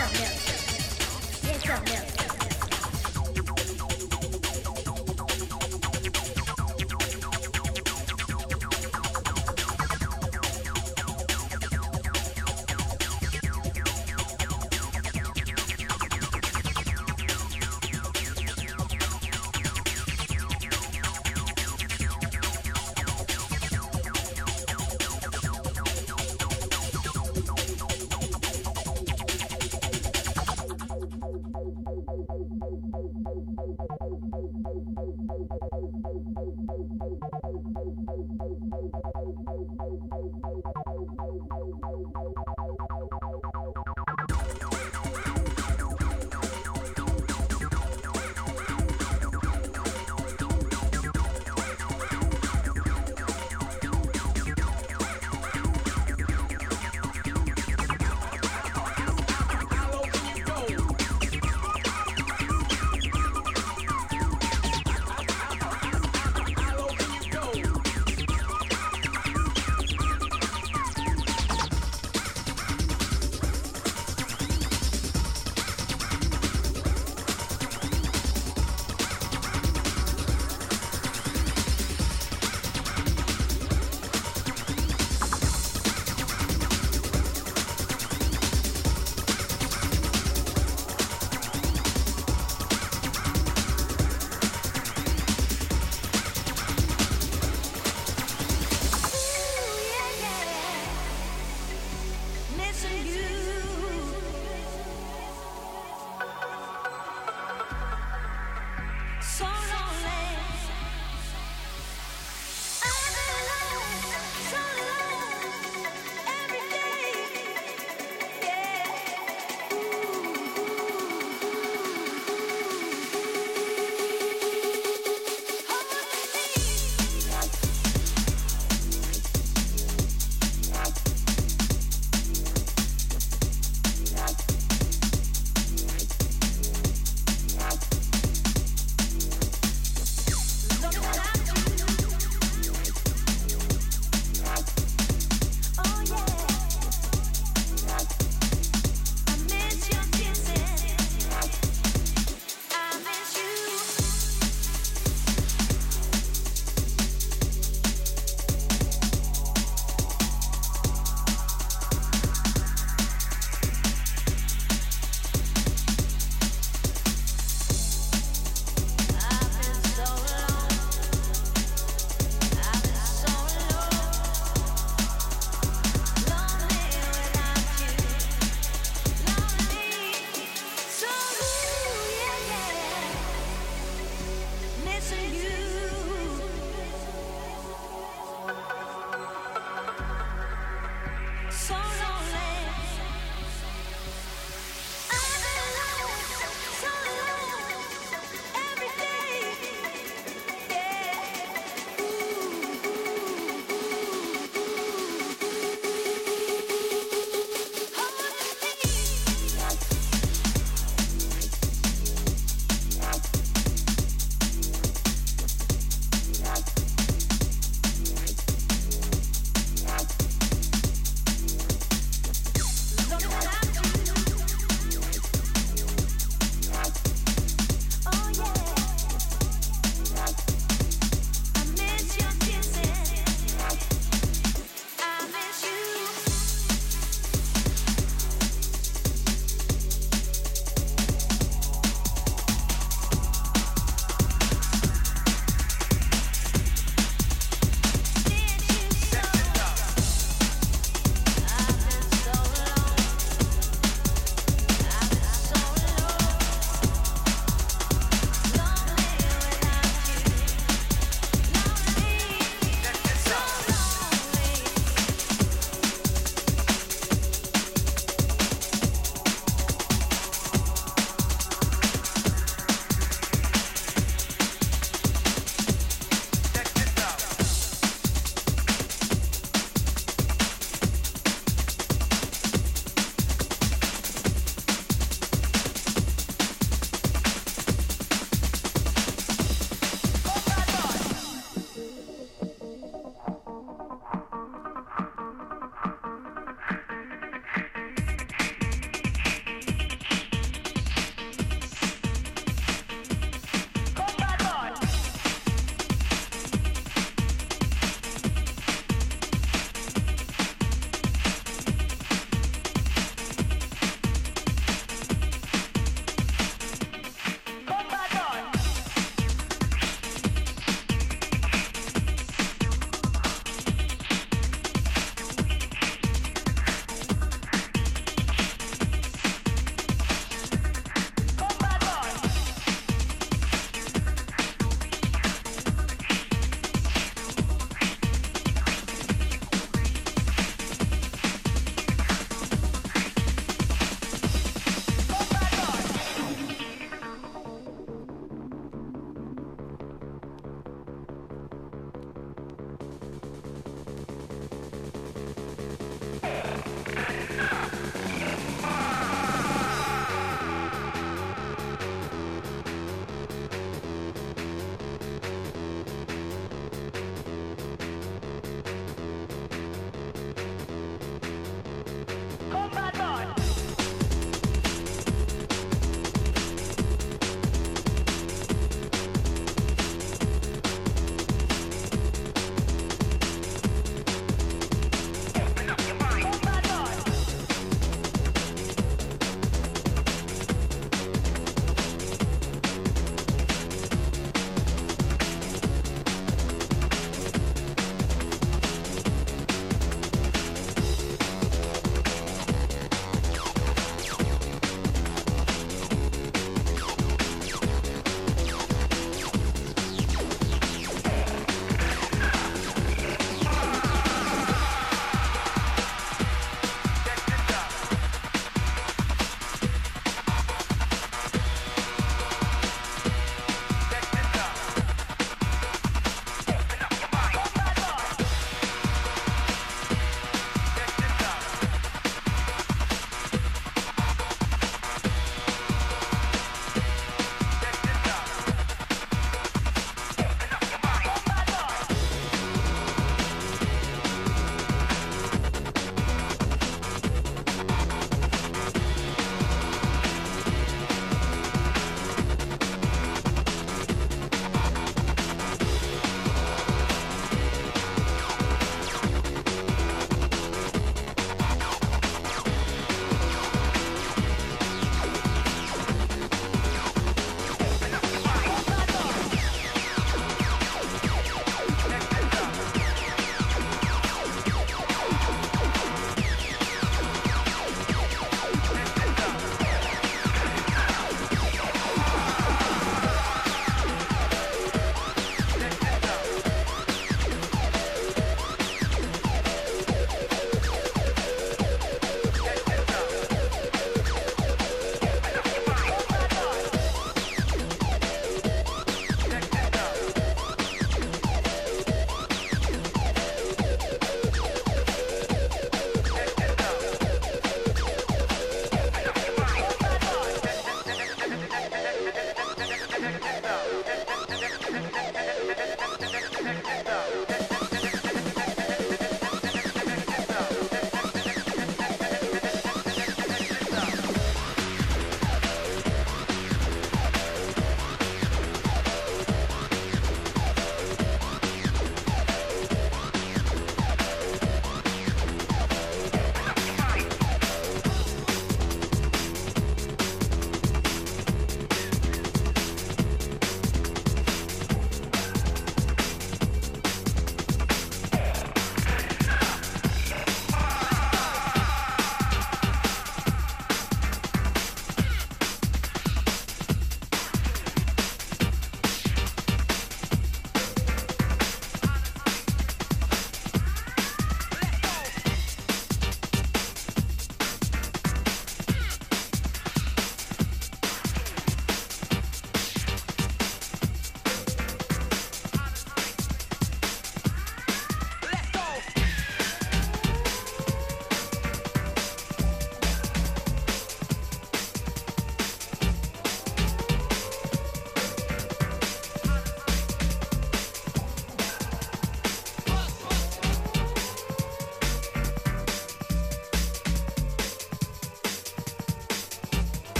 Esse é o meu. Esse é.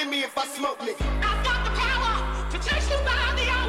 Give me if I smoke, me, I've got the power to chase you down the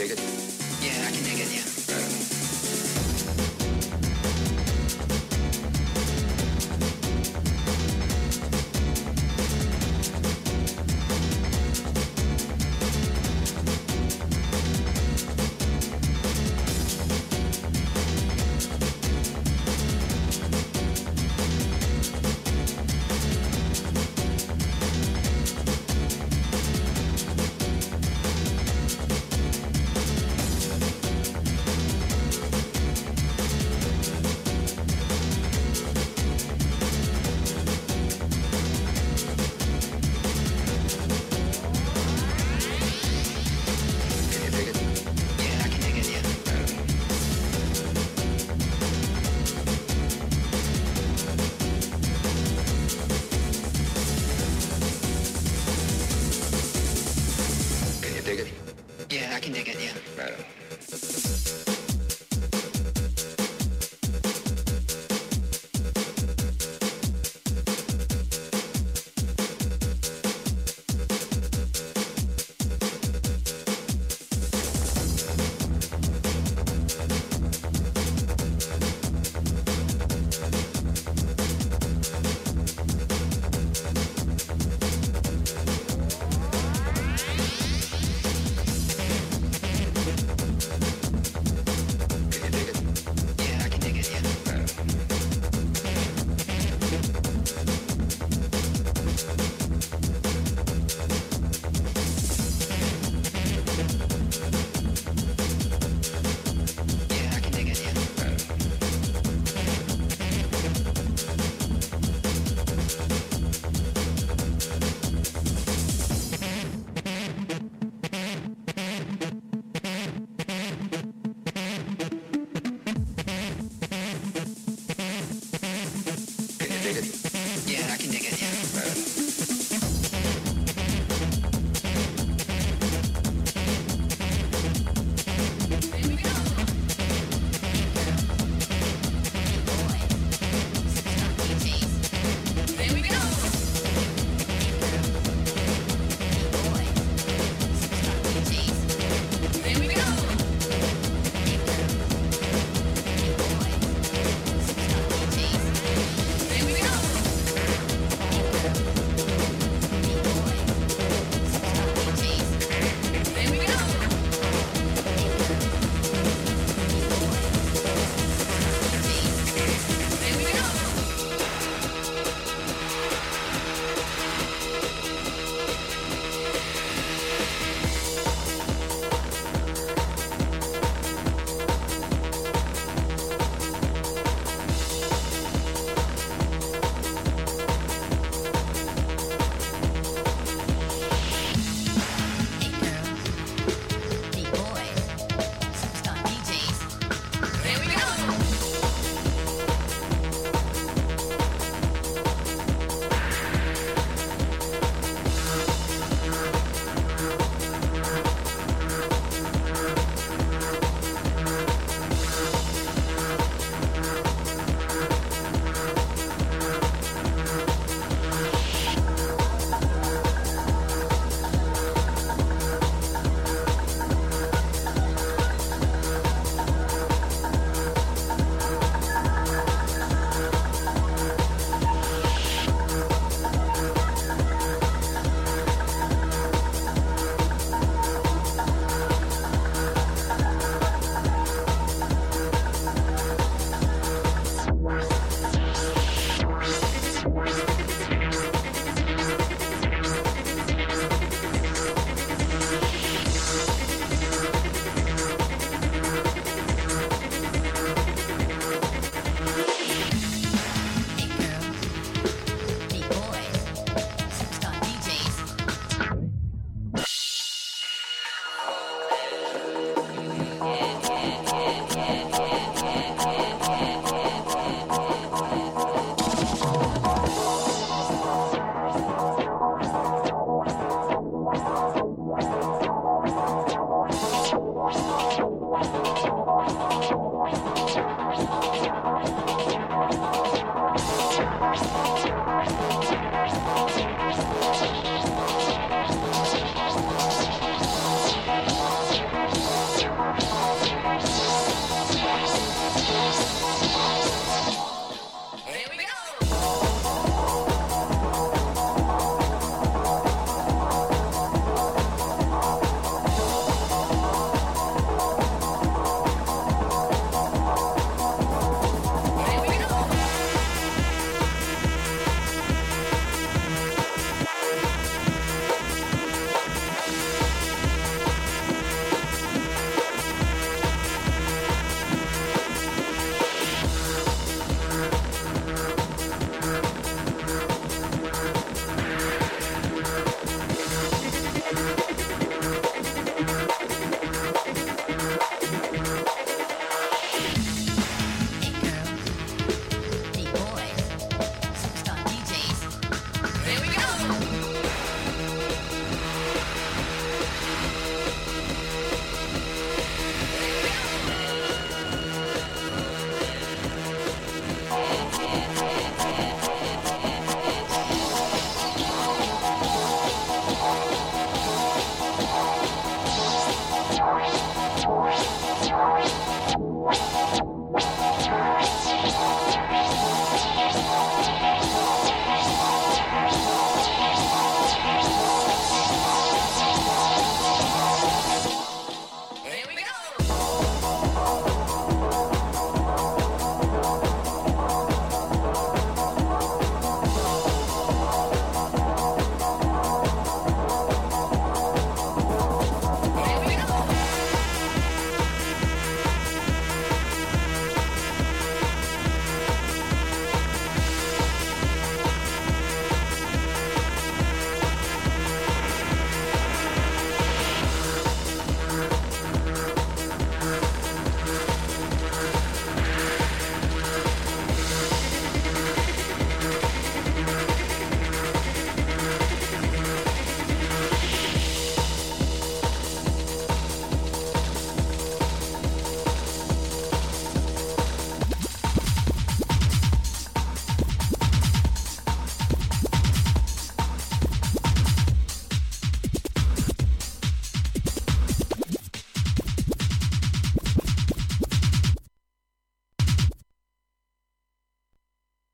dig it? Yeah, I can dig it. Yeah.